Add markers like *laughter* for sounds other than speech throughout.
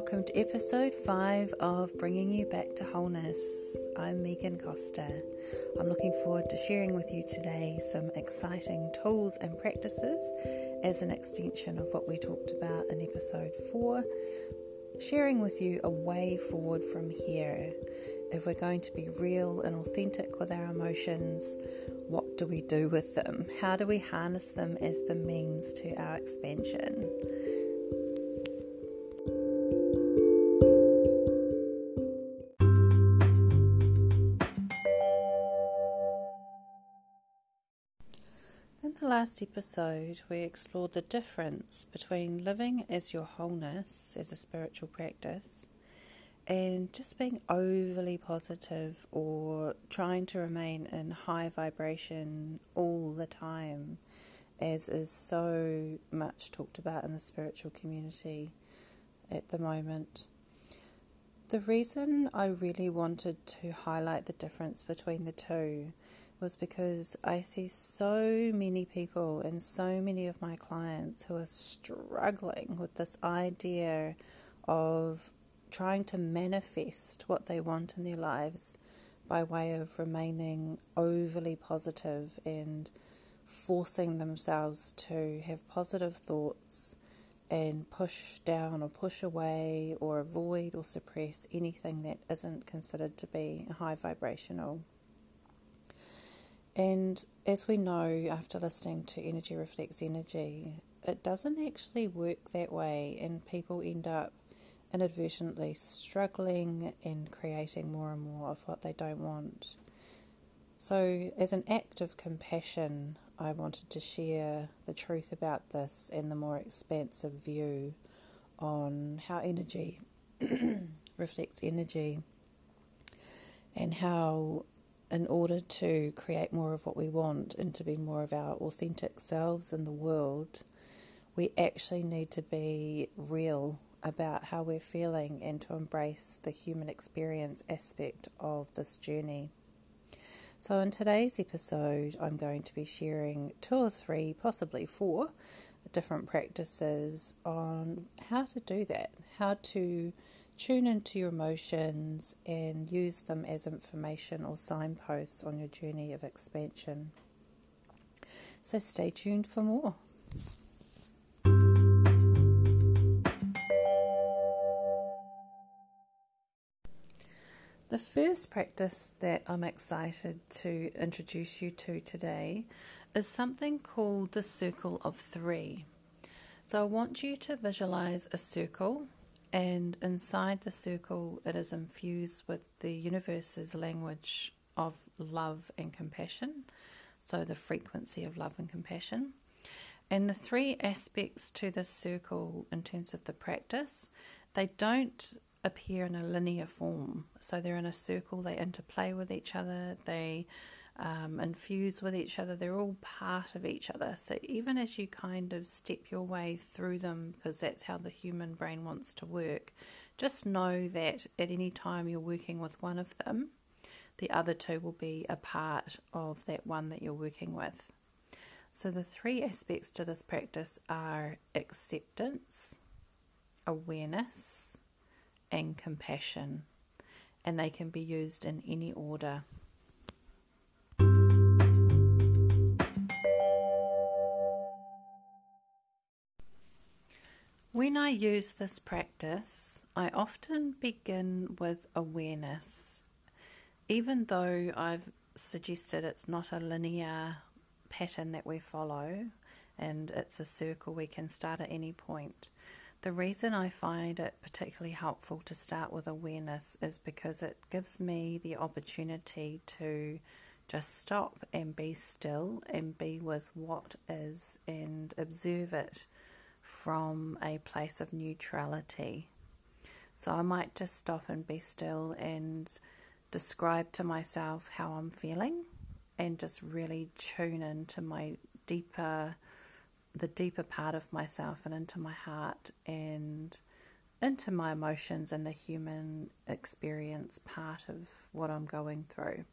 welcome to episode 5 of Bringing You Back to Wholeness. I'm Megan Costa. I'm looking forward to sharing with you today some exciting tools and practices as an extension of what we talked about in episode 4, sharing with you a way forward from here. If we're going to be real and authentic with our emotions, what do we do with them? How do we harness them as the means to our expansion? Last episode, we explored the difference between living as your wholeness as a spiritual practice and just being overly positive or trying to remain in high vibration all the time, as is so much talked about in the spiritual community at the moment. The reason I really wanted to highlight the difference between the two was because I see so many people and so many of my clients who are struggling with this idea of trying to manifest what they want in their lives by way of remaining overly positive and forcing themselves to have positive thoughts and push down or push away or avoid or suppress anything that isn't considered to be high vibrational. And as we know after listening to Energy Reflects Energy, it doesn't actually work that way, and people end up inadvertently struggling and creating more and more of what they don't want. So, as an act of compassion, I wanted to share the truth about this and the more expansive view on how energy *clears throat* reflects energy and how in order to create more of what we want and to be more of our authentic selves in the world, we actually need to be real about how we're feeling and to embrace the human experience aspect of this journey. So, in today's episode, I'm going to be sharing two or three, possibly four, different practices on how to do that, how to tune into your emotions and use them as information or signposts on your journey of expansion. So stay tuned for more. The first practice that I'm excited to introduce you to today is something called the circle of three. So I want you to visualize a circle and inside the circle, it is infused with the universe's language of love and compassion, so the frequency of love and compassion. And the three aspects to this circle, in terms of the practice, they don't appear in a linear form. So they're in a circle, they interplay with each other, they um, infuse with each other. They're all part of each other. So even as you kind of step your way through them, because that's how the human brain wants to work, just know that at any time you're working with one of them, the other two will be a part of that one that you're working with. So the three aspects to this practice are acceptance, awareness, and compassion, and they can be used in any order. When I use this practice, I often begin with awareness. Even though I've suggested it's not a linear pattern that we follow and it's a circle we can start at any point, the reason I find it particularly helpful to start with awareness is because it gives me the opportunity to just stop and be still and be with what is and observe it from a place of neutrality. So I might just stop and be still and describe to myself how I'm feeling and just really tune into my deeper the deeper part of myself and into my heart and into my emotions and the human experience part of what I'm going through.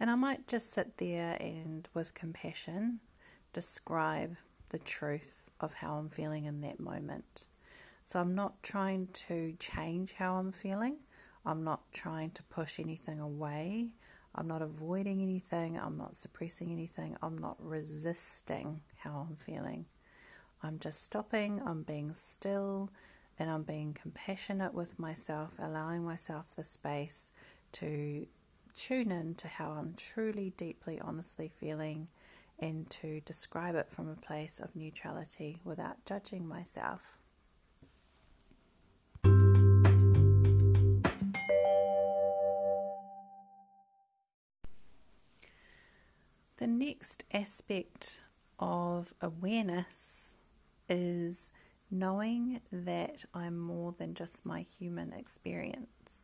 And I might just sit there and with compassion describe the truth of how I'm feeling in that moment. So I'm not trying to change how I'm feeling. I'm not trying to push anything away. I'm not avoiding anything. I'm not suppressing anything. I'm not resisting how I'm feeling. I'm just stopping. I'm being still and I'm being compassionate with myself, allowing myself the space to tune in to how I'm truly, deeply, honestly feeling and to describe it from a place of neutrality without judging myself. The next aspect of awareness is knowing that I'm more than just my human experience.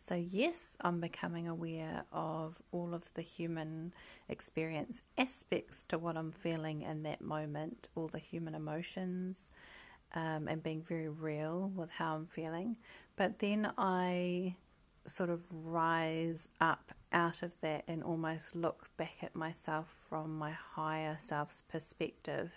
So, yes, I'm becoming aware of all of the human experience aspects to what I'm feeling in that moment, all the human emotions, um, and being very real with how I'm feeling. But then I sort of rise up out of that and almost look back at myself from my higher self's perspective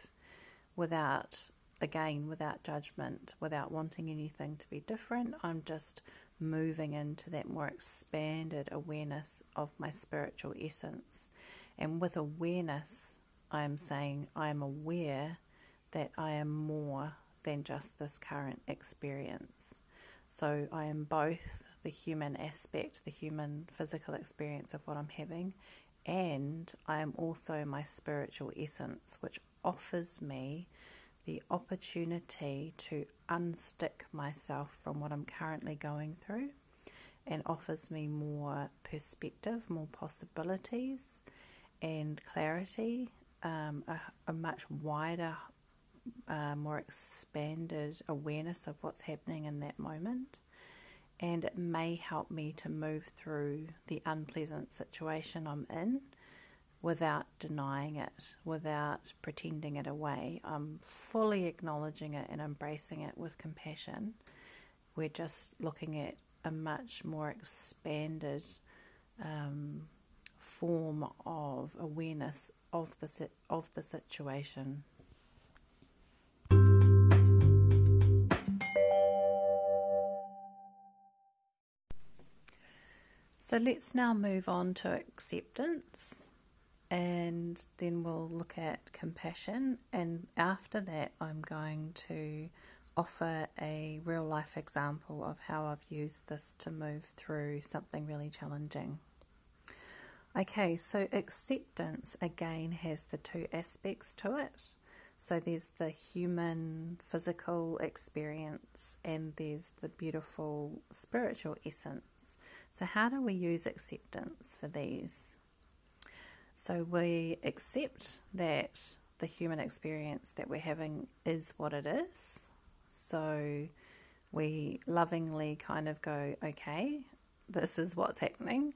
without again, without judgment, without wanting anything to be different. I'm just moving into that more expanded awareness of my spiritual essence. And with awareness, I am saying I am aware that I am more than just this current experience. So I am both the human aspect, the human physical experience of what I'm having, and I am also my spiritual essence, which offers me the opportunity to unstick myself from what I'm currently going through and offers me more perspective, more possibilities, and clarity, um, a, a, much wider, uh, more expanded awareness of what's happening in that moment. And it may help me to move through the unpleasant situation I'm in without denying it, without pretending it away. I'm fully acknowledging it and embracing it with compassion. We're just looking at a much more expanded um, form of awareness of the of the situation. So let's now move on to acceptance and then we'll look at compassion. And after that, I'm going to offer a real life example of how I've used this to move through something really challenging. Okay, so acceptance again has the two aspects to it. So there's the human physical experience and there's the beautiful spiritual essence. So, how do we use acceptance for these? So we accept that the human experience that we're having is what it is. So we lovingly kind of go, okay, this is what's happening.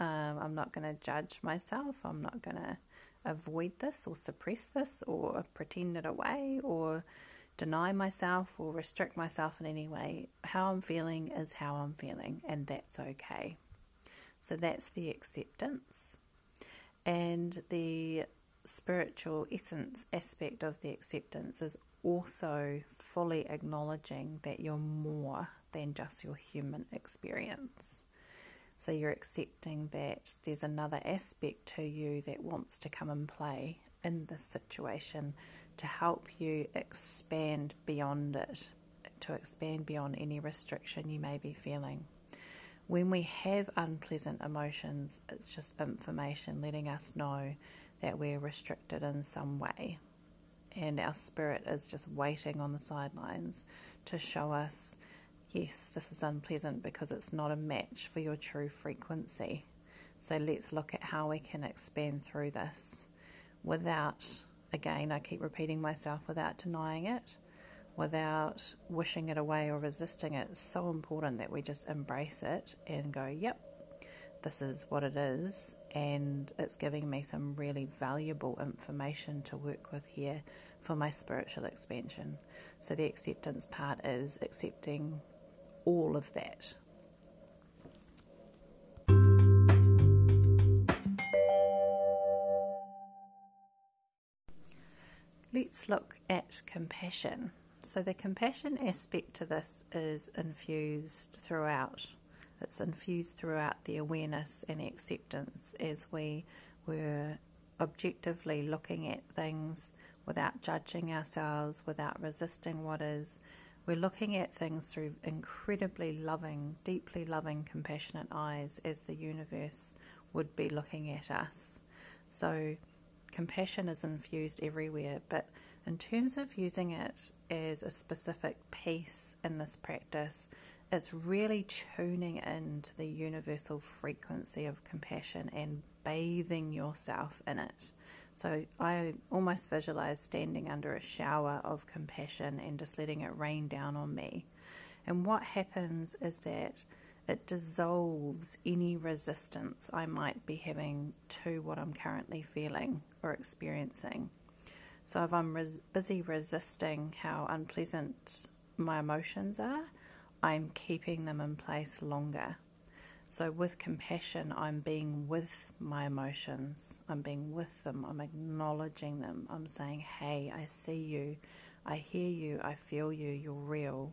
Um, I'm not going to judge myself. I'm not going to avoid this or suppress this or pretend it away or deny myself or restrict myself in any way. How I'm feeling is how I'm feeling, and that's okay. So that's the acceptance and the spiritual essence aspect of the acceptance is also fully acknowledging that you're more than just your human experience. So you're accepting that there's another aspect to you that wants to come and play in this situation to help you expand beyond it, to expand beyond any restriction you may be feeling. When we have unpleasant emotions, it's just information letting us know that we're restricted in some way. And our spirit is just waiting on the sidelines to show us, yes, this is unpleasant because it's not a match for your true frequency. So let's look at how we can expand through this without, again, I keep repeating myself, without denying it without wishing it away or resisting it. It's so important that we just embrace it and go, yep, this is what it is. And it's giving me some really valuable information to work with here for my spiritual expansion. So the acceptance part is accepting all of that. Let's look at compassion. So, the compassion aspect to this is infused throughout. It's infused throughout the awareness and acceptance as we were objectively looking at things without judging ourselves, without resisting what is. We're looking at things through incredibly loving, deeply loving, compassionate eyes as the universe would be looking at us. So, compassion is infused everywhere, but in terms of using it as a specific piece in this practice, it's really tuning into the universal frequency of compassion and bathing yourself in it. So I almost visualize standing under a shower of compassion and just letting it rain down on me. And what happens is that it dissolves any resistance I might be having to what I'm currently feeling or experiencing. So if I'm res- busy resisting how unpleasant my emotions are, I'm keeping them in place longer. So, with compassion, I'm being with my emotions. I'm being with them. I'm acknowledging them. I'm saying, hey, I see you. I hear you. I feel you. You're real.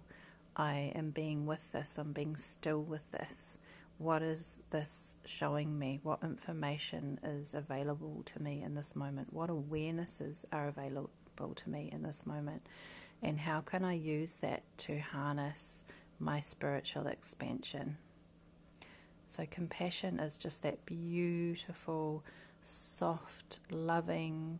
I am being with this. I'm being still with this. What is this showing me? What information is available to me in this moment? What awarenesses are available to me in this moment? And how can I use that to harness my spiritual expansion? So, compassion is just that beautiful, soft, loving,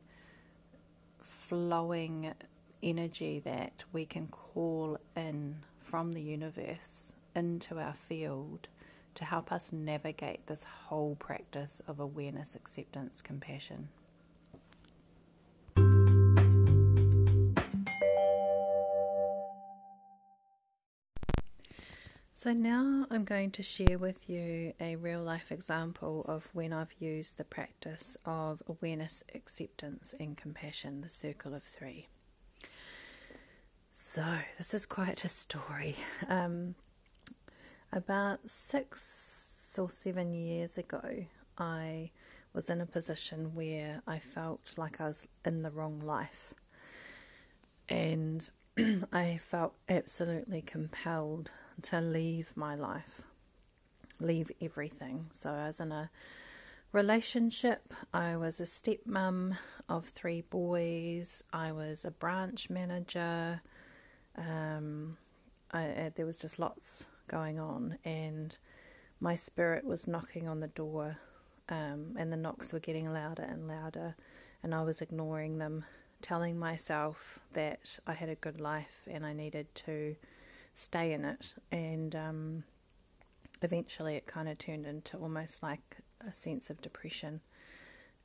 flowing energy that we can call in from the universe into our field to help us navigate this whole practice of awareness, acceptance, compassion. So, now I'm going to share with you a real life example of when I've used the practice of awareness, acceptance, and compassion, the circle of three. So, this is quite a story. Um, about six or seven years ago, I was in a position where I felt like I was in the wrong life. And *clears throat* I felt absolutely compelled to leave my life, leave everything. So I was in a relationship, I was a stepmom of three boys, I was a branch manager. Um, I, there was just lots going on, and my spirit was knocking on the door, um, and the knocks were getting louder and louder, and I was ignoring them, telling myself that I had a good life and I needed to stay in it. And um, eventually, it kind of turned into almost like a sense of depression,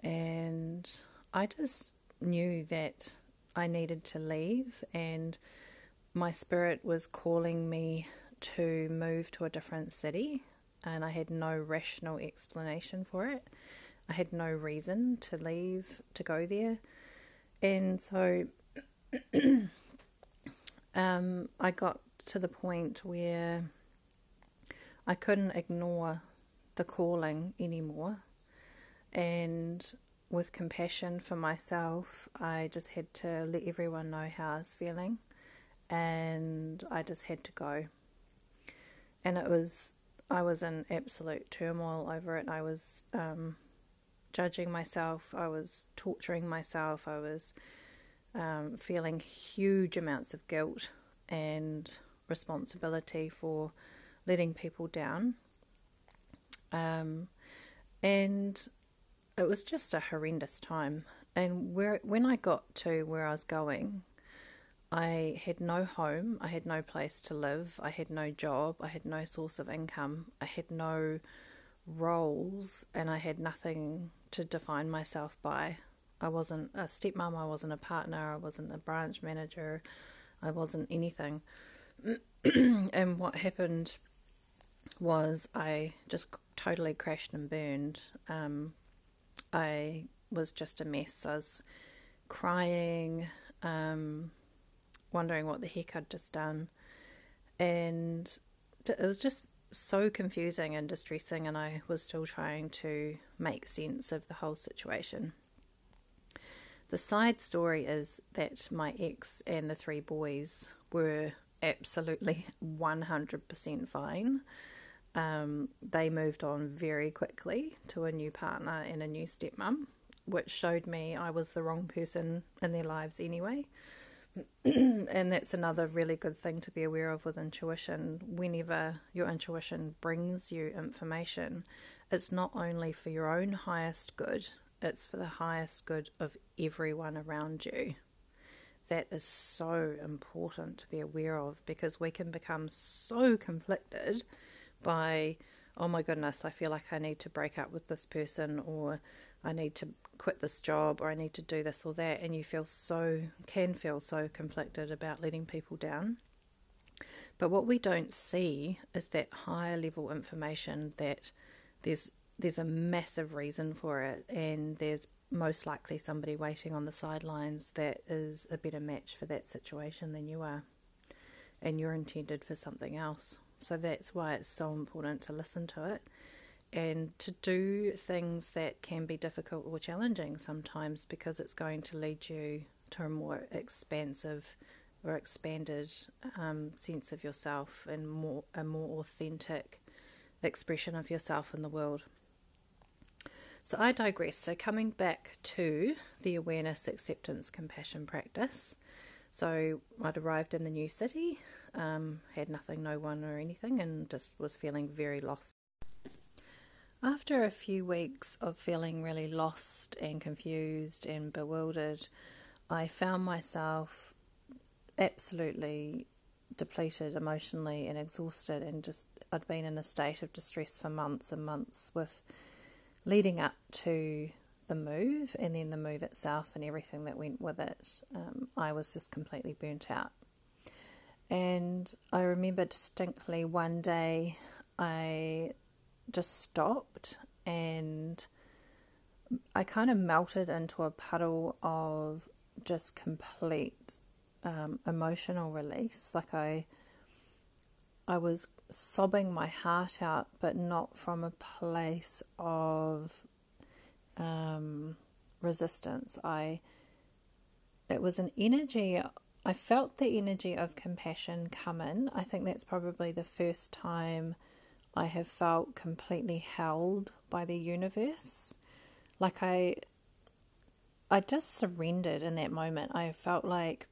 and I just knew that I needed to leave and my spirit was calling me to move to a different city, and I had no rational explanation for it. I had no reason to leave to go there, and so *clears throat* um, I got to the point where I couldn't ignore the calling anymore, and with compassion for myself, I just had to let everyone know how I was feeling and I just had to go. And it was, I was in absolute turmoil over it. I was um, judging myself, I was torturing myself, I was um, feeling huge amounts of guilt and responsibility for letting people down. Um, and it was just a horrendous time. And where when I got to where I was going, I had no home, I had no place to live, I had no job, I had no source of income, I had no roles, and I had nothing to define myself by. I wasn't a stepmom, I wasn't a partner, I wasn't a branch manager, I wasn't anything. *clears throat* and what happened was I just totally crashed and burned. Um, I was just a mess. I was crying. Um, wondering what the heck I'd just done. And it was just so confusing and distressing, and I was still trying to make sense of the whole situation. The side story is that my ex and the three boys were absolutely *laughs* 100% fine. Um, they moved on very quickly to a new partner and a new stepmom, which showed me I was the wrong person in their lives anyway. *clears throat* and that's another really good thing to be aware of with intuition. Whenever your intuition brings you information, it's not only for your own highest good, it's for the highest good of everyone around you. That is so important to be aware of because we can become so conflicted by, oh my goodness, I feel like I need to break up with this person or I need to quit this job or I need to do this or that, and you feel so, can feel so conflicted about letting people down. But what we don't see is that higher level information that there's there's a massive reason for it, and there's most likely somebody waiting on the sidelines that is a better match for that situation than you are, and you're intended for something else. So that's why it's so important to listen to it and to do things that can be difficult or challenging sometimes because it's going to lead you to a more expansive or expanded um, sense of yourself and more a more authentic expression of yourself in the world. So I digress. So coming back to the awareness, acceptance, compassion practice. So I'd arrived in the new city, um, had nothing, no one, or anything, and just was feeling very lost after a few weeks of feeling really lost and confused and bewildered, I found myself absolutely depleted emotionally and exhausted, and just I'd been in a state of distress for months and months with leading up to the move and then the move itself and everything that went with it. Um, I was just completely burnt out. And I remember distinctly one day I just stopped and I kind of melted into a puddle of just complete um, emotional release. Like I, I was sobbing my heart out, but not from a place of um, resistance. I, it was an energy. I felt the energy of compassion come in. I think that's probably the first time I have felt completely held by the universe. Like I I just surrendered in that moment. I felt like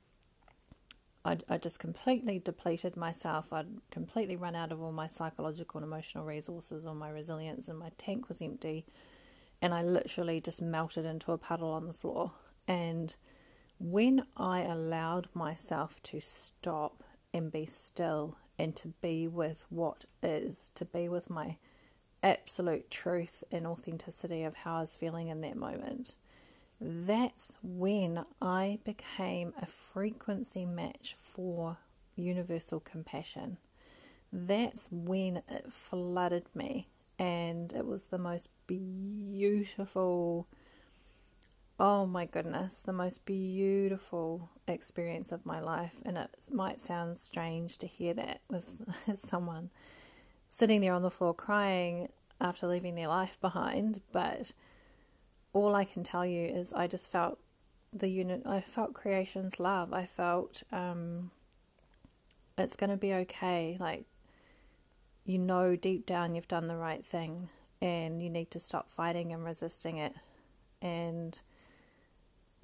I'd, I just completely depleted myself. I'd completely run out of all my psychological and emotional resources, all my resilience, and my tank was empty. And I literally just melted into a puddle on the floor. And when I allowed myself to stop and be still and to be with what is, to be with my absolute truth and authenticity of how I was feeling in that moment. That's when I became a frequency match for universal compassion. That's when it flooded me, and it was the most beautiful oh my goodness, the most beautiful experience of my life. And it might sound strange to hear that with *laughs* someone sitting there on the floor crying after leaving their life behind, but all I can tell you is I just felt the unit, I felt creation's love. I felt um, it's going to be okay. Like, you know, deep down you've done the right thing and you need to stop fighting and resisting it. And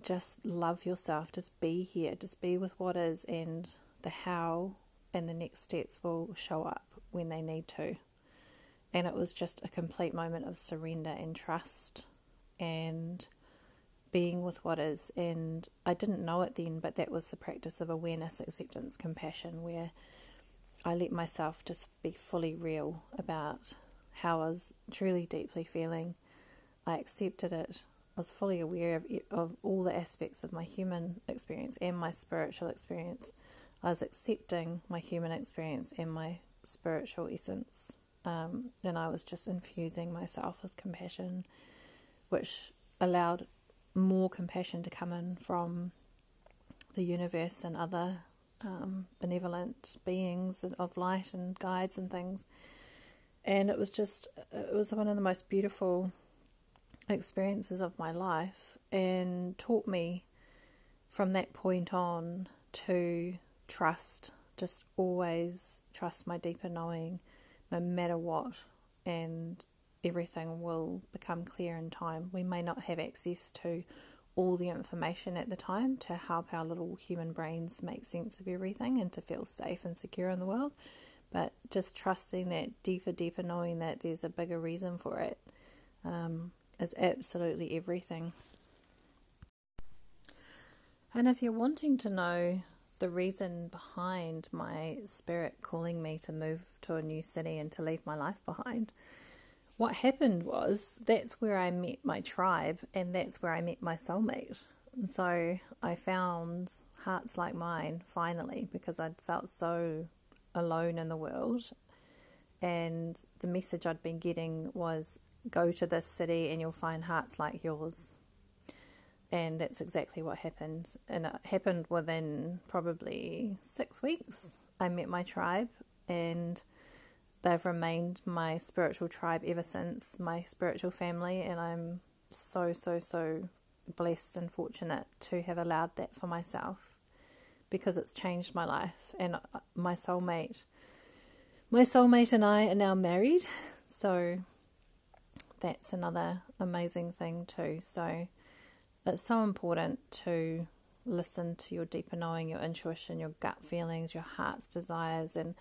just love yourself, just be here, just be with what is, and the how and the next steps will show up when they need to. And it was just a complete moment of surrender and trust and being with what is. And I didn't know it then, but that was the practice of awareness, acceptance, compassion, where I let myself just be fully real about how I was truly deeply feeling. I accepted it. I was fully aware of, of all the aspects of my human experience and my spiritual experience. I was accepting my human experience and my spiritual essence. Um, and I was just infusing myself with compassion, which allowed more compassion to come in from the universe and other um, benevolent beings of light and guides and things. And it was just, it was one of the most beautiful experiences of my life and taught me from that point on to trust, just always trust my deeper knowing, no matter what, and everything will become clear in time. We may not have access to all the information at the time to help our little human brains make sense of everything and to feel safe and secure in the world. But just trusting that deeper, deeper knowing that there's a bigger reason for it um, is absolutely everything. And if you're wanting to know the reason behind my spirit calling me to move to a new city and to leave my life behind, what happened was that's where I met my tribe and that's where I met my soulmate. And so I found hearts like mine finally because I'd felt so alone in the world. And the message I'd been getting was go to this city and you'll find hearts like yours. And that's exactly what happened. And it happened within probably six weeks. I met my tribe and they've remained my spiritual tribe ever since, my spiritual family, and I'm so, so, so blessed and fortunate to have allowed that for myself because it's changed my life. And uh, my soulmate, my soulmate and I are now married, so that's another amazing thing too. So it's so important to listen to your deeper knowing, your intuition, your gut feelings, your heart's desires, and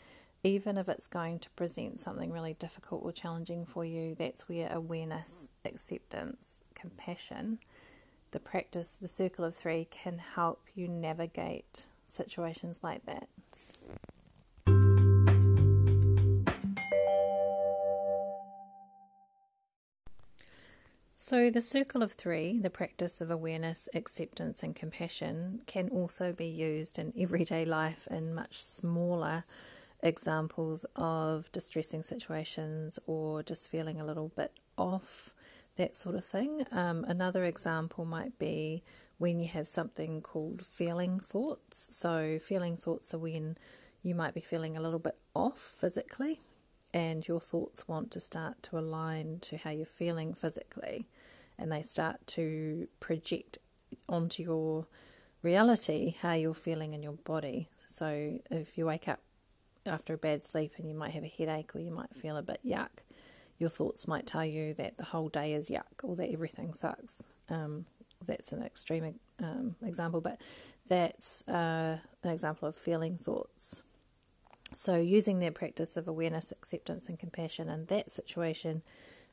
even if it's going to present something really difficult or challenging for you, that's where awareness, acceptance, compassion, the practice, the circle of three can help you navigate situations like that. So, the circle of three, the practice of awareness, acceptance, and compassion, can also be used in everyday life in much smaller examples of distressing situations or just feeling a little bit off, that sort of thing. Um, another example might be when you have something called feeling thoughts. So, feeling thoughts are when you might be feeling a little bit off physically, and your thoughts want to start to align to how you're feeling physically, and they start to project onto your reality how you're feeling in your body. So, if you wake up after a bad sleep and you might have a headache or you might feel a bit yuck, your thoughts might tell you that the whole day is yuck or that everything sucks. Um, that's an extreme um, example, but that's uh, an example of feeling thoughts. So, using their practice of awareness, acceptance, and compassion in that situation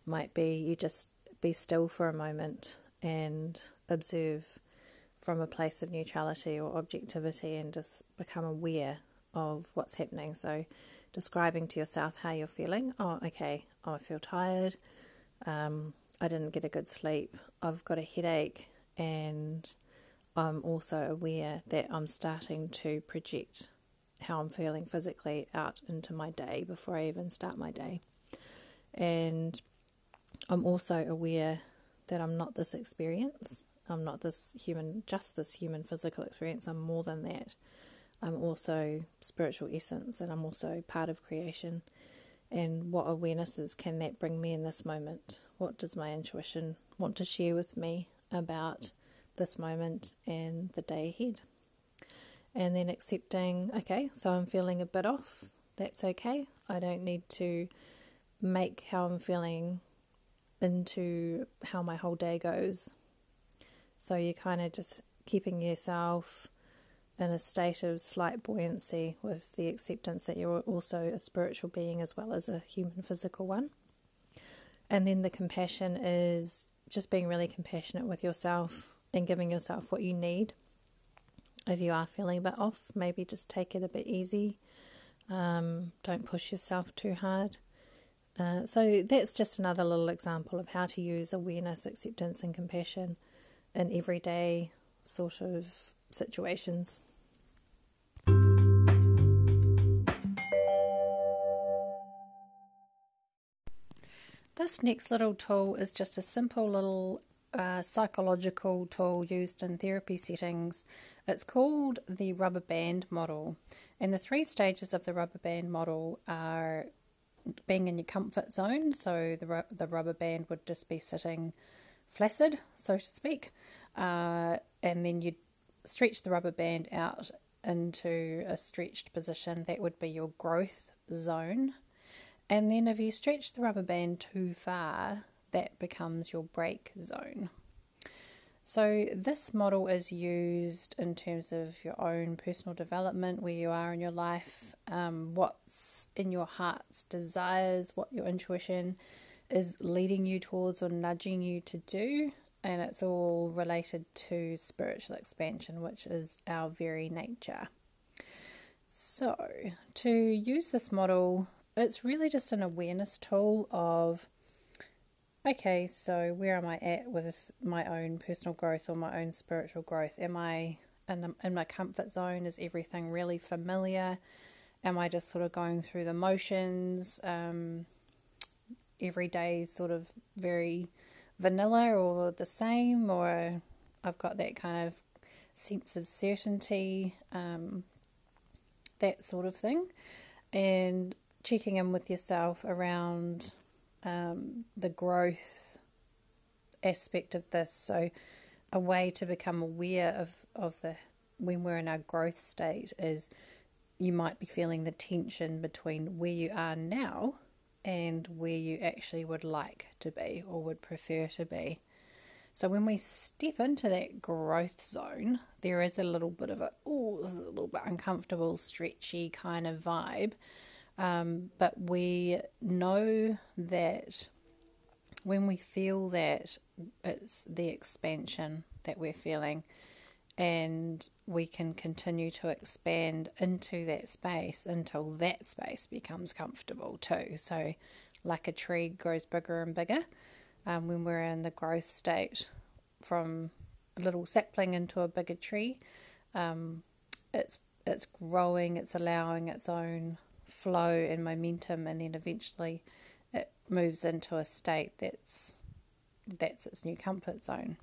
might be you just be still for a moment and observe from a place of neutrality or objectivity and just become aware of what's happening. So, describing to yourself how you're feeling. Oh, okay. Oh, I feel tired. Um, I didn't get a good sleep. I've got a headache, and I'm also aware that I'm starting to project how I'm feeling physically out into my day before I even start my day. And I'm also aware that I'm not this experience. I'm not this human, just this human physical experience. I'm more than that. I'm also spiritual essence and I'm also part of creation. And what awarenesses can that bring me in this moment? What does my intuition want to share with me about this moment and the day ahead? And then accepting, okay, so I'm feeling a bit off. That's okay. I don't need to make how I'm feeling into how my whole day goes. So you're kind of just keeping yourself in a state of slight buoyancy with the acceptance that you're also a spiritual being as well as a human physical one. And then the compassion is just being really compassionate with yourself and giving yourself what you need. If you are feeling a bit off, maybe just take it a bit easy. Um, don't push yourself too hard. Uh, so that's just another little example of how to use awareness, acceptance, and compassion in everyday sort of situations. This next little tool is just a simple little uh, psychological tool used in therapy settings. It's called the rubber band model. And the three stages of the rubber band model are being in your comfort zone. So the, the rubber band would just be sitting flaccid, so to speak. Uh, and then you'd stretch the rubber band out into a stretched position, that would be your growth zone. And then if you stretch the rubber band too far, that becomes your break zone. So, this model is used in terms of your own personal development, where you are in your life, um, what's in your heart's desires, what your intuition is leading you towards or nudging you to do. And it's all related to spiritual expansion, which is our very nature. So, to use this model, it's really just an awareness tool of okay, so where am I at with my own personal growth or my own spiritual growth? Am I in, the, in my comfort zone? Is everything really familiar? Am I just sort of going through the motions? Um, every day sort of very vanilla or the same, or I've got that kind of sense of certainty, um, that sort of thing. And checking in with yourself around um, the growth aspect of this. So, a way to become aware of, of the when we're in our growth state is you might be feeling the tension between where you are now and where you actually would like to be or would prefer to be. So when we step into that growth zone, there is a little bit of a oh, this is a little bit uncomfortable, stretchy kind of vibe. Um, but we know that when we feel that it's the expansion that we're feeling, and we can continue to expand into that space until that space becomes comfortable too. So, like a tree grows bigger and bigger um, when we're in the growth state from a little sapling into a bigger tree, um, it's it's growing, it's allowing its own flow and momentum, and then eventually it moves into a state that's that's its new comfort zone.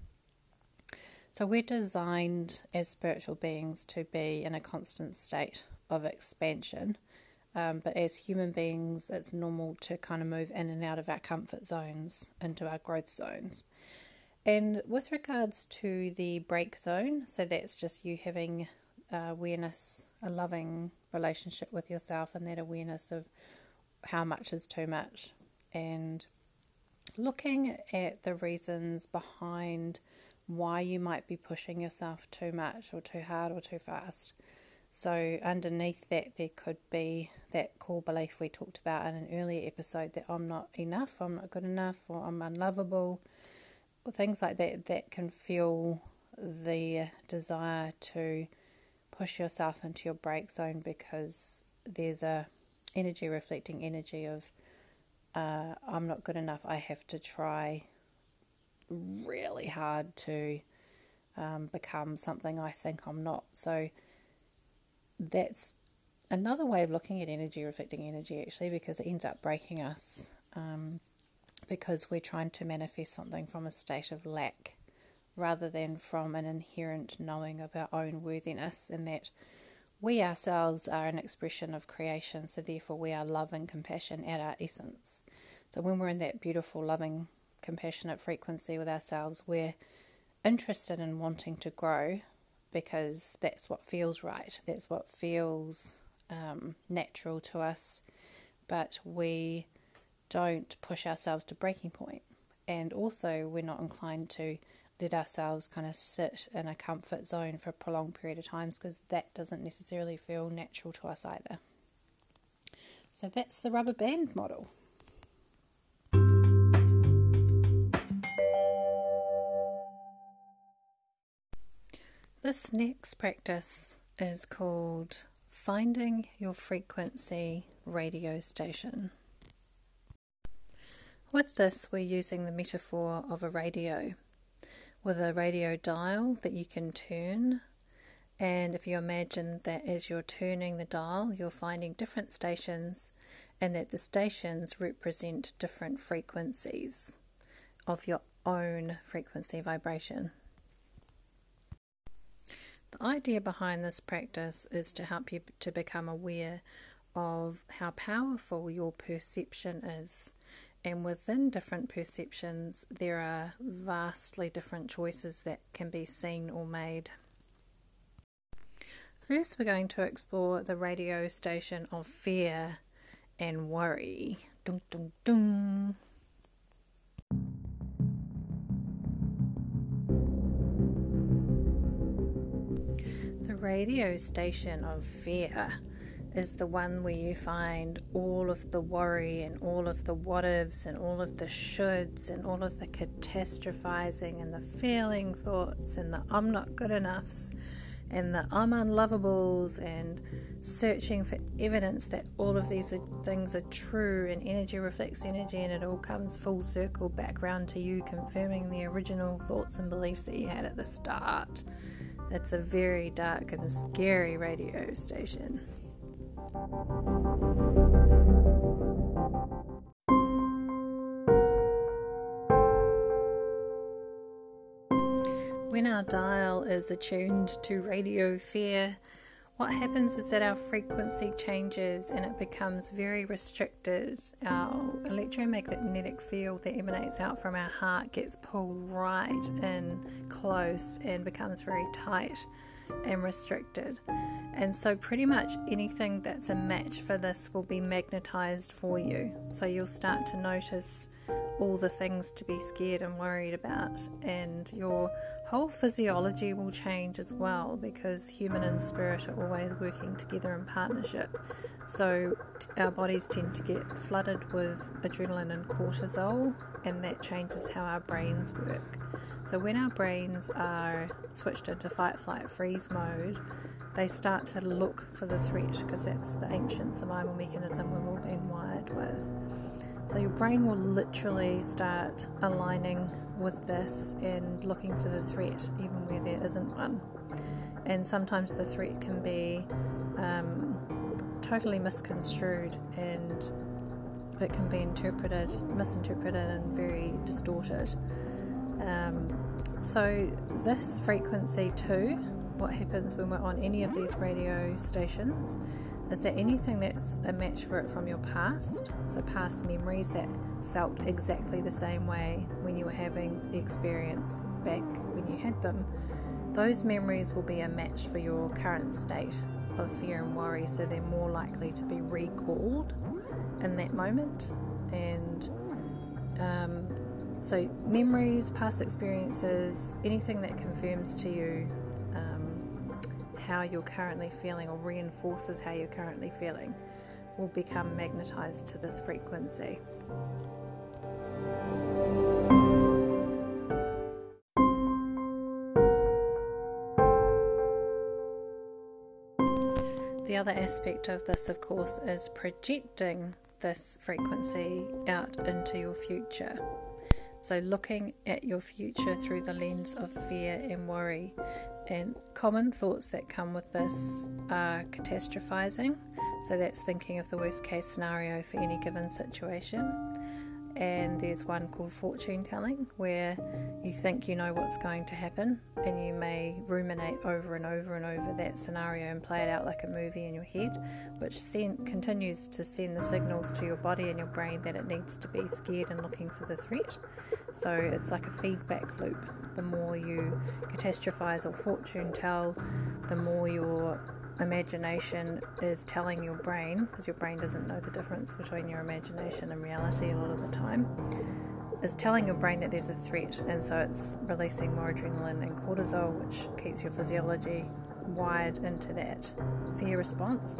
So we're designed as spiritual beings to be in a constant state of expansion. Um, but as human beings, it's normal to kind of move in and out of our comfort zones into our growth zones. And with regards to the break zone, so that's just you having uh, awareness, a loving relationship with yourself, and that awareness of how much is too much, and looking at the reasons behind why you might be pushing yourself too much, or too hard, or too fast. So, underneath that, there could be that core belief we talked about in an earlier episode that I'm not enough, I'm not good enough, or I'm unlovable, or things like that that can fuel the desire to push yourself into your break zone because there's a energy reflecting energy of uh, I'm not good enough. I have to try really hard to um, become something I think I'm not. So that's another way of looking at energy reflecting energy actually because it ends up breaking us um, because we're trying to manifest something from a state of lack rather than from an inherent knowing of our own worthiness and that we ourselves are an expression of creation, so therefore we are love and compassion at our essence. So when we're in that beautiful, loving, compassionate frequency with ourselves, we're interested in wanting to grow because that's what feels right, that's what feels um, natural to us, but we don't push ourselves to breaking point. And also, we're not inclined to let ourselves kind of sit in a comfort zone for a prolonged period of times because that doesn't necessarily feel natural to us either. So that's the rubber band model. This next practice is called Finding Your Frequency Radio Station. With this, we're using the metaphor of a radio with a radio dial that you can turn. And if you imagine that as you're turning the dial, you're finding different stations, and that the stations represent different frequencies of your own frequency vibration. The idea behind this practice is to help you to become aware of how powerful your perception is and within different perceptions, there are vastly different choices that can be seen or made. First, we're going to explore the radio station of fear and worry. Dun, dun, dun. The radio station of fear is the one where you find all of the worry and all of the what ifs and all of the shoulds and all of the catastrophizing and the failing thoughts and the I'm not good enoughs and the I'm unlovables and searching for evidence that all of these things are true and energy reflects energy and it all comes full circle back round to you confirming the original thoughts and beliefs that you had at the start. It's a very dark and scary radio station. When our dial is attuned to radio fear, what happens is that our frequency changes and it becomes very restricted. Our electromagnetic field that emanates out from our heart gets pulled right in close and becomes very tight and restricted. And so, pretty much anything that's a match for this will be magnetized for you. So, you'll start to notice all the things to be scared and worried about, and your whole physiology will change as well because human and spirit are always working together in partnership. So, our bodies tend to get flooded with adrenaline and cortisol, and that changes how our brains work. So, when our brains are switched into fight, flight, freeze mode, they start to look for the threat because that's the ancient survival mechanism we've all been wired with. So your brain will literally start aligning with this and looking for the threat, even where there isn't one. And sometimes the threat can be um, totally misconstrued and it can be interpreted, misinterpreted, and very distorted. Um, so, this frequency, too, what happens when we're on any of these radio stations is that anything that's a match for it from your past, so past memories that felt exactly the same way when you were having the experience back when you had them, those memories will be a match for your current state of fear and worry, so they're more likely to be recalled in that moment. And um, so, memories, past experiences, anything that confirms to you um, how you're currently feeling or reinforces how you're currently feeling will become magnetized to this frequency. The other aspect of this, of course, is projecting this frequency out into your future. So, looking at your future through the lens of fear and worry. And common thoughts that come with this are catastrophizing. So, that's thinking of the worst case scenario for any given situation and there's one called fortune telling where you think you know what's going to happen and you may ruminate over and over and over that scenario and play it out like a movie in your head which continues to send the signals to your body and your brain that it needs to be scared and looking for the threat. So it's like a feedback loop. The more you catastrophize or fortune tell the more your imagination is telling your brain, because your brain doesn't know the difference between your imagination and reality a lot of the time, is telling your brain that there's a threat, and so it's releasing more adrenaline and cortisol, which keeps your physiology wired into that fear response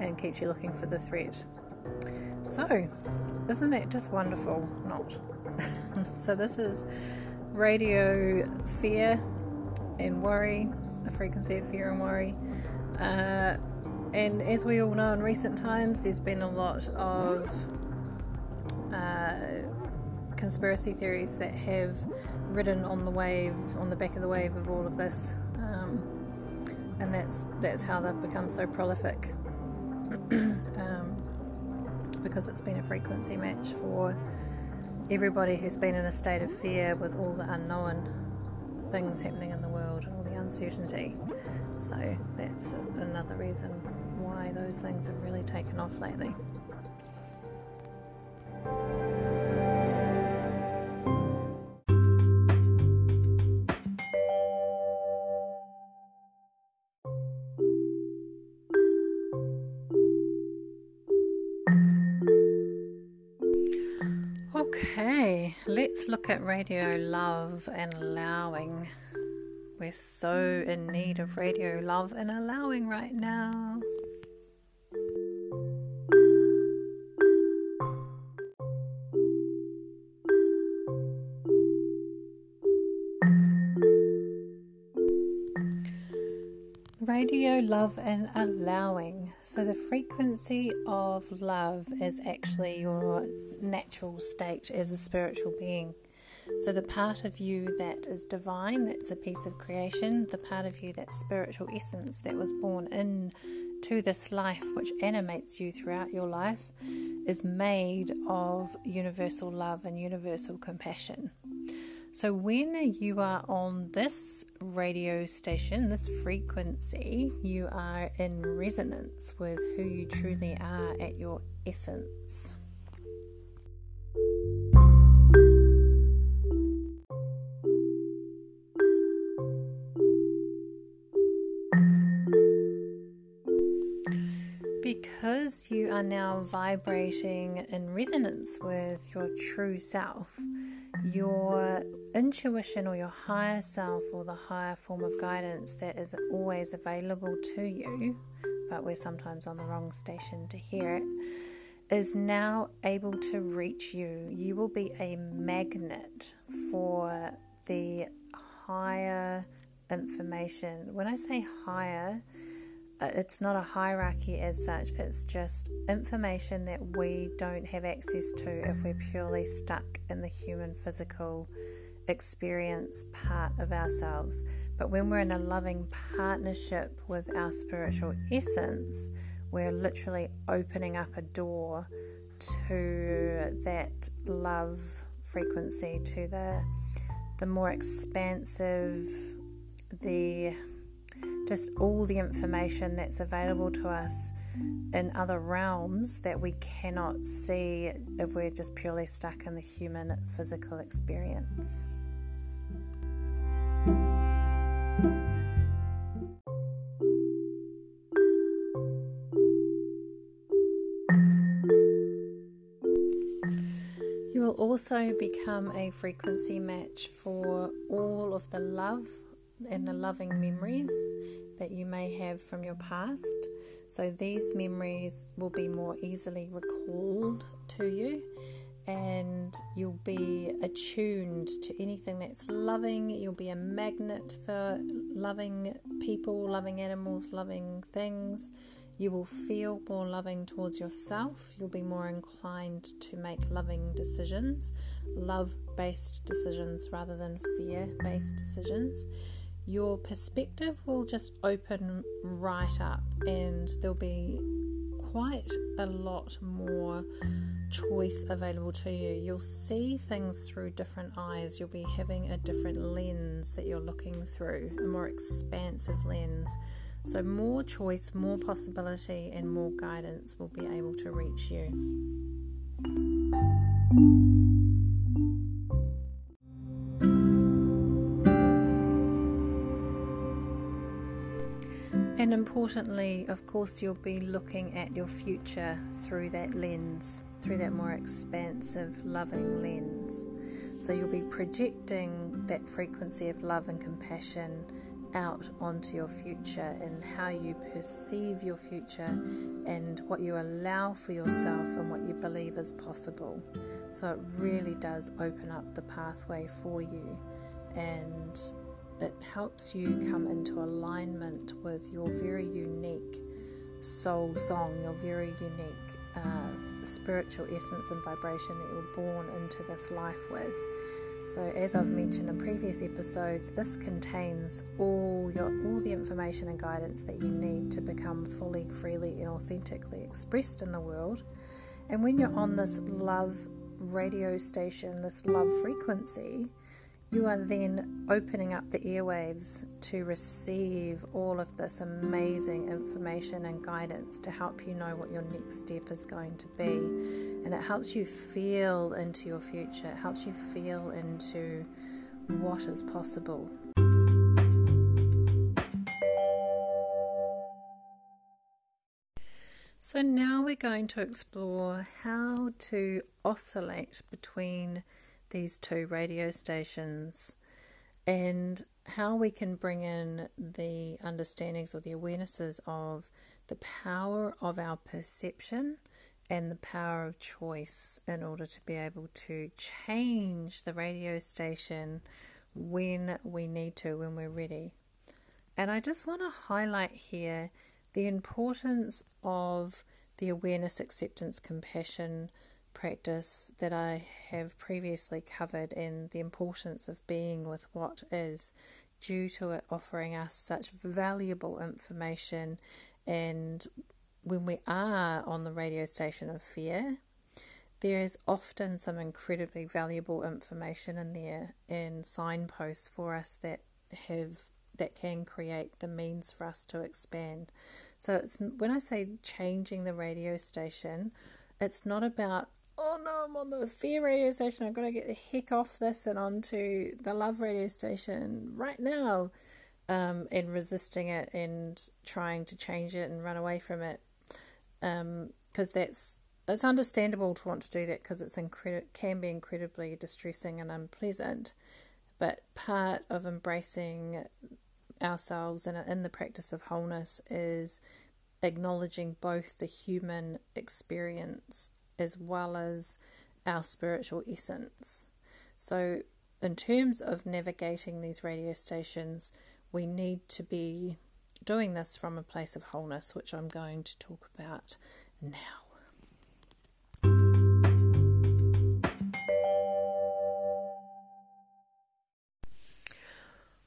and keeps you looking for the threat. So, isn't that just wonderful? Not. *laughs* so, this is radio fear and worry, a frequency of fear and worry. Uh, and as we all know, in recent times, there's been a lot of uh, conspiracy theories that have ridden on the wave, on the back of the wave of all of this, um, and that's that's how they've become so prolific. *clears throat* um, because it's been a frequency match for everybody who's been in a state of fear with all the unknown things happening in the world, and all the uncertainty. So that's another reason why those things have really taken off lately. Okay, let's look at radio love and allowing. We're so in need of radio love and allowing right now. Radio love and allowing. So, the frequency of love is actually your natural state as a spiritual being. So, the part of you that is divine, that's a piece of creation, the part of you that's spiritual essence that was born in to this life, which animates you throughout your life, is made of universal love and universal compassion. So, when you are on this radio station, this frequency, you are in resonance with who you truly are at your essence. Are now vibrating in resonance with your true self, your intuition or your higher self or the higher form of guidance that is always available to you, but we're sometimes on the wrong station to hear it, is now able to reach you. You will be a magnet for the higher information. When I say higher, Uh, it's not a hierarchy as such, it's just information that we don't have access to if we're purely stuck in the human physical experience part of ourselves. But when we're in a loving partnership with our spiritual essence, we're literally opening up a door to that love frequency, to the the more expansive, the just all the information that's available to us in other realms that we cannot see if we're just purely stuck in the human physical experience. You will also become a frequency match for all of the love and the loving memories that you may have from your past. So these memories will be more easily recalled to you and you'll be attuned to anything that's loving. You'll be a magnet for loving people, loving animals, loving things. You will feel more loving towards yourself. You'll be more inclined to make loving decisions, love based decisions rather than fear based decisions your perspective will just open right up and there'll be quite a lot more choice available to you. You'll see things through different eyes. You'll be having a different lens that you're looking through, a more expansive lens. So, more choice, more possibility, and more guidance will be able to reach you. And importantly, of course, you'll be looking at your future through that lens, through that more expansive, loving lens. So you'll be projecting that frequency of love and compassion out onto your future and how you perceive your future and what you allow for yourself and what you believe is possible. So it really does open up the pathway for you and it helps you come into alignment with your very unique soul song, your very unique uh, spiritual essence and vibration that you were born into this life with. So, as I've mentioned in previous episodes, this contains all your all the information and guidance that you need to become fully, freely, and authentically expressed in the world. And when you're on this love radio station, this love frequency, you are then opening up the airwaves to receive all of this amazing information and guidance to help you know what your next step is going to be. And it helps you feel into your future, it helps you feel into what is possible. So, now we're going to explore how to oscillate between these two radio stations and how we can bring in the understandings or the awarenesses of the power of our perception and the power of choice in order to be able to change the radio station when we need to, when we're ready. And I just want to highlight here the importance of the awareness, acceptance, compassion practice that I have previously covered, and the importance of being with what is due to it offering us such valuable information. And when we are on the radio station of fear, there is often some incredibly valuable information in there and signposts for us that have that can create the means for us to expand. So it's when I say changing the radio station, it's not about oh no, I'm on the fear radio station. I've got to get the heck off this and onto the love radio station right now, um, and resisting it and trying to change it and run away from it, because um, that's it's understandable to want to do that because it's incredi- can be incredibly distressing and unpleasant. But part of embracing ourselves and in the practice of wholeness is acknowledging both the human experience as well as our spiritual essence. So, in terms of navigating these radio stations, we need to be doing this from a place of wholeness, which I'm going to talk about now.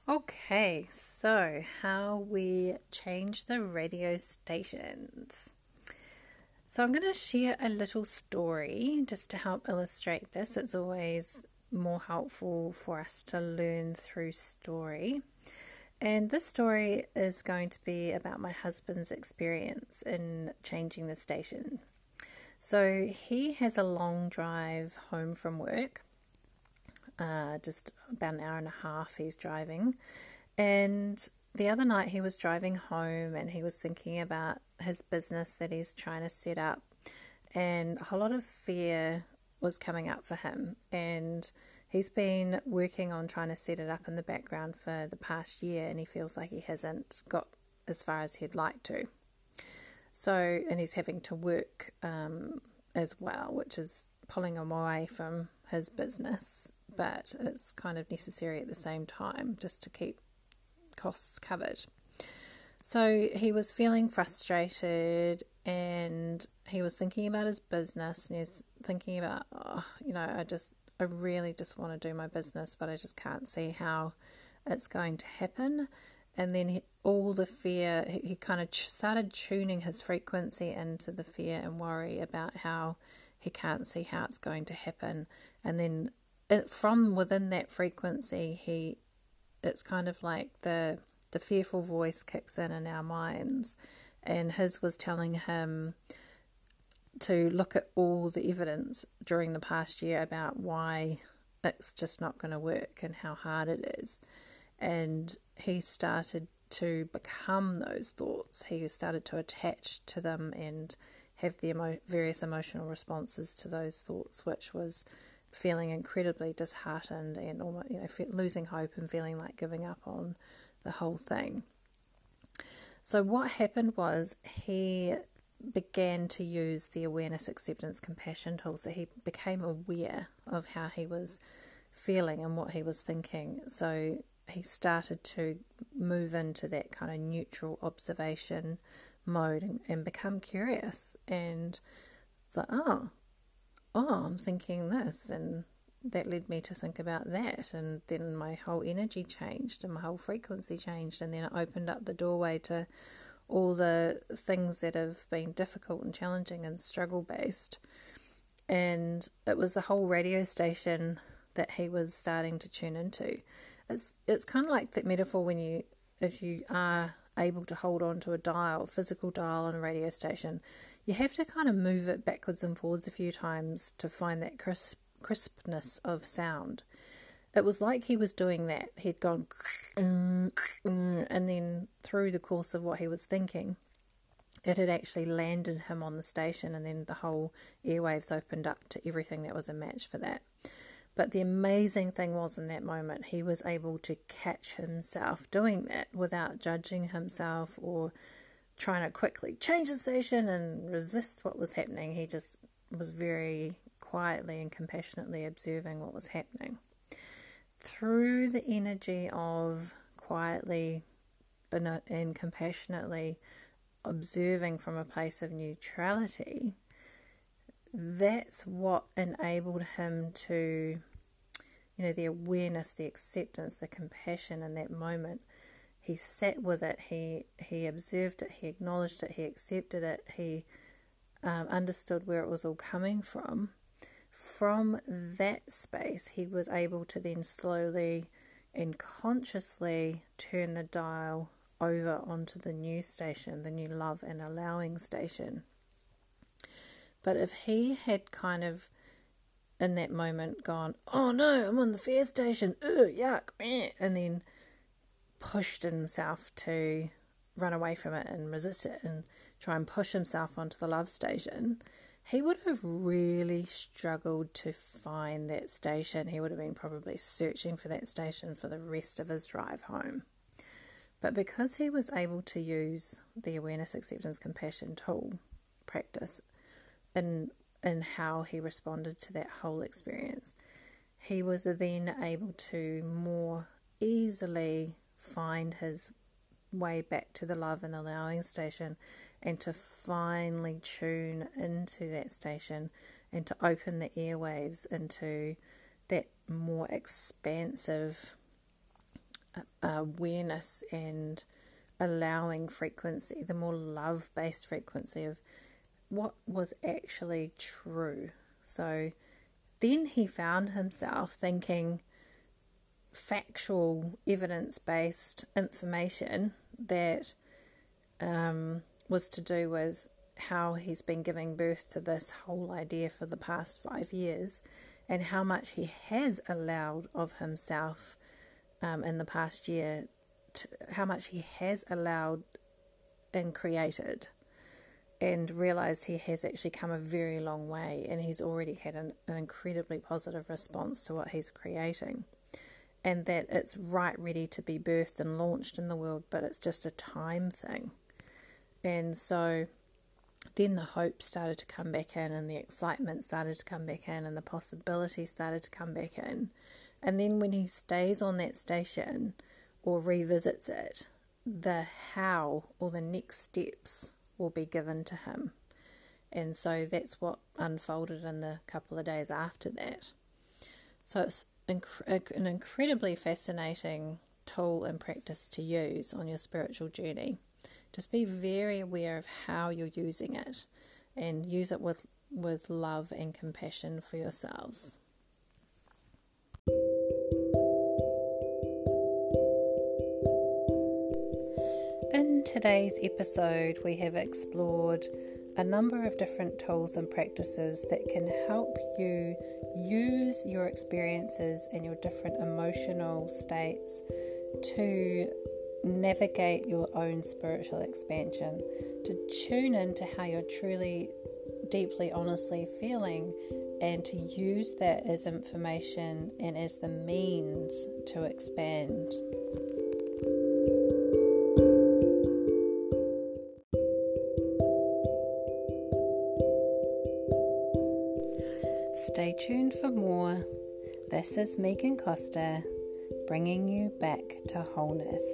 Okay, so how we change the radio stations. So, I'm going to share a little story just to help illustrate this. It's always more helpful for us to learn through story. And this story is going to be about my husband's experience in changing the station. So, he has a long drive home from work uh, just about an hour and a half he's driving. And the other night he was driving home and he was thinking about his business that he's trying to set up. And a whole lot of fear was coming up for him. And he's been working on trying to set it up in the background for the past year and he feels like he hasn't got as far as he'd like to. So, and he's having to work um, as well, which is pulling him away from his business but it's kind of necessary at the same time just to keep costs covered. So he was feeling frustrated and he was thinking about his business and he's thinking about, oh, you know, I just, I really just want to do my business, but I just can't see how it's going to happen. And then he, all the fear, he, he kind of ch- started tuning his frequency into the fear and worry about how he can't see how it's going to happen. And then it, from within that frequency, he it's kind of like the the fearful voice kicks in in our minds, and his was telling him to look at all the evidence during the past year about why it's just not going to work and how hard it is, and he started to become those thoughts. He started to attach to them and have the emo- various emotional responses to those thoughts, which was feeling incredibly disheartened and almost, you know, losing hope and feeling like giving up on the whole thing. So, what happened was he began to use the awareness, acceptance, compassion tool. So, he became aware of how he was feeling and what he was thinking. So, he started to move into that kind of neutral observation mode and, and become curious. And it's like, oh, oh, I'm thinking this, and that led me to think about that, and then my whole energy changed and my whole frequency changed, and then it opened up the doorway to all the things that have been difficult and challenging and struggle based. And it was the whole radio station that he was starting to tune into. It's it's kind of like that metaphor when you if you are able to hold on to a dial, physical dial on a radio station, you have to kind of move it backwards and forwards a few times to find that crisp, crispness of sound. It was like he was doing that. He'd gone, and then through the course of what he was thinking, it had actually landed him on the station, and then the whole airwaves opened up to everything that was a match for that. But the amazing thing was in that moment, he was able to catch himself doing that without judging himself or trying to quickly change the station and resist what was happening. He just was very quietly and compassionately observing what was happening. Through the energy of quietly and, and compassionately observing from a place of neutrality, that's what enabled him to, you know, the awareness, the acceptance, the compassion in that moment. He sat with it. He he observed it. He acknowledged it. He accepted it. He um, understood where it was all coming from. From that space, he was able to then slowly and consciously turn the dial over onto the new station, the new love and allowing station. But if he had kind of in that moment gone, oh no, I'm on the fear station, ugh, yuck, and then pushed himself to run away from it and resist it and try and push himself onto the love station, he would have really struggled to find that station. He would have been probably searching for that station for the rest of his drive home. But because he was able to use the awareness, acceptance, compassion tool practice in, in how he responded to that whole experience, he was then able to more easily find his way back to the love and allowing station and to finally tune into that station and to open the airwaves into that more expansive uh, awareness and allowing frequency, the more love based frequency of what was actually true. So then he found himself thinking factual, evidence based information that um, was to do with how he's been giving birth to this whole idea for the past five years and how much he has allowed of himself um, in the past year, to, how much he has allowed and created, and realized he has actually come a very long way and he's already had an, an incredibly positive response to what he's creating. And that it's right ready to be birthed and launched in the world, but it's just a time thing. And so then the hope started to come back in, and the excitement started to come back in, and the possibility started to come back in. And then when he stays on that station or revisits it, the how or the next steps will be given to him. And so that's what unfolded in the couple of days after that. So it's inc- an incredibly fascinating tool and practice to use on your spiritual journey. Just be very aware of how you're using it and use it with, with love and compassion for yourselves. In today's episode, we have explored a number of different tools and practices that can help you use your experiences and your different emotional states to navigate your own spiritual expansion, to tune into how you're truly, deeply, honestly feeling, and to use that as information and as the means to expand. Tuned for more. This is Megan Costa bringing you back to wholeness.